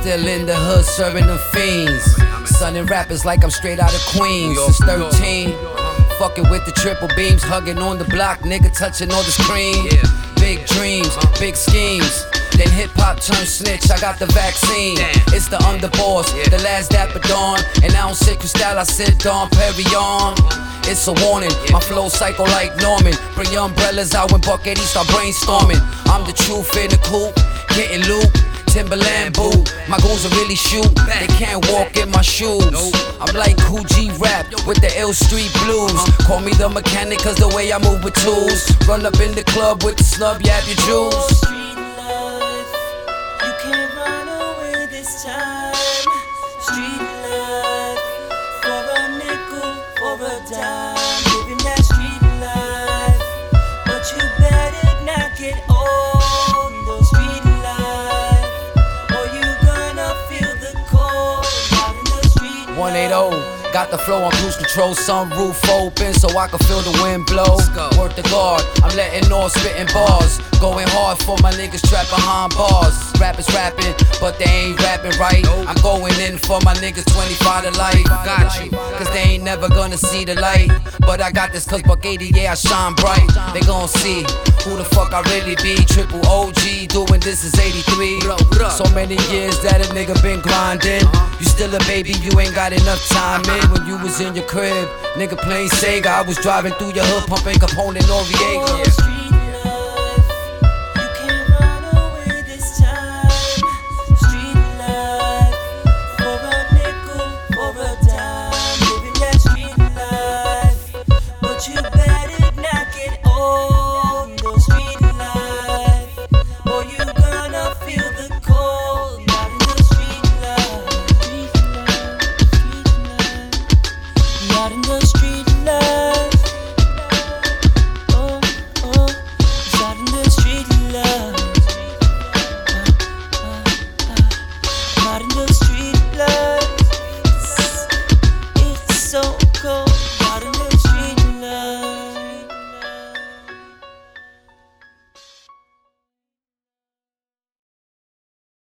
still in the hood serving them fiends. Sunning rappers like I'm straight out of Queens. Since 13. Fucking with the triple beams, hugging on the block, nigga touching all the screen. Big dreams, big schemes. Then hip hop turn snitch, I got the vaccine. It's the underboss, yeah. the last dapper Don. And I don't sit Cristal, I sit Dom Perignon. It's a warning, my flow psycho like Norman. Bring your umbrellas out when Bukeighty start brainstorming. I'm the truth in the coop, getting loot. Timberland boot, my goons are really shoot. They can't walk in my shoes. I'm like Kool G Rap with the ill street blues. Call me the mechanic, cause the way I move with tools. Run up in the club with the snub, yap your jewels. Street 180. Got the flow on cruise control, sunroof open so I can feel the wind blow. Work the guard, I'm letting off spitting bars. Going hard for my niggas trapped behind bars. Rappers rapping, but they ain't rapping right. I'm going in for my niggas 25 to life. Got you, cause they ain't never gonna see the light. But I got this cause Bukeighty, yeah, I shine bright. They gon' see who the fuck I really be. Triple OG, doing this is 83. So many years that a nigga been grinding. You still a baby, you ain't got enough time in when you was in your crib. Nigga playing Sega, I was driving through your hood pumping Capone and Noreaga. so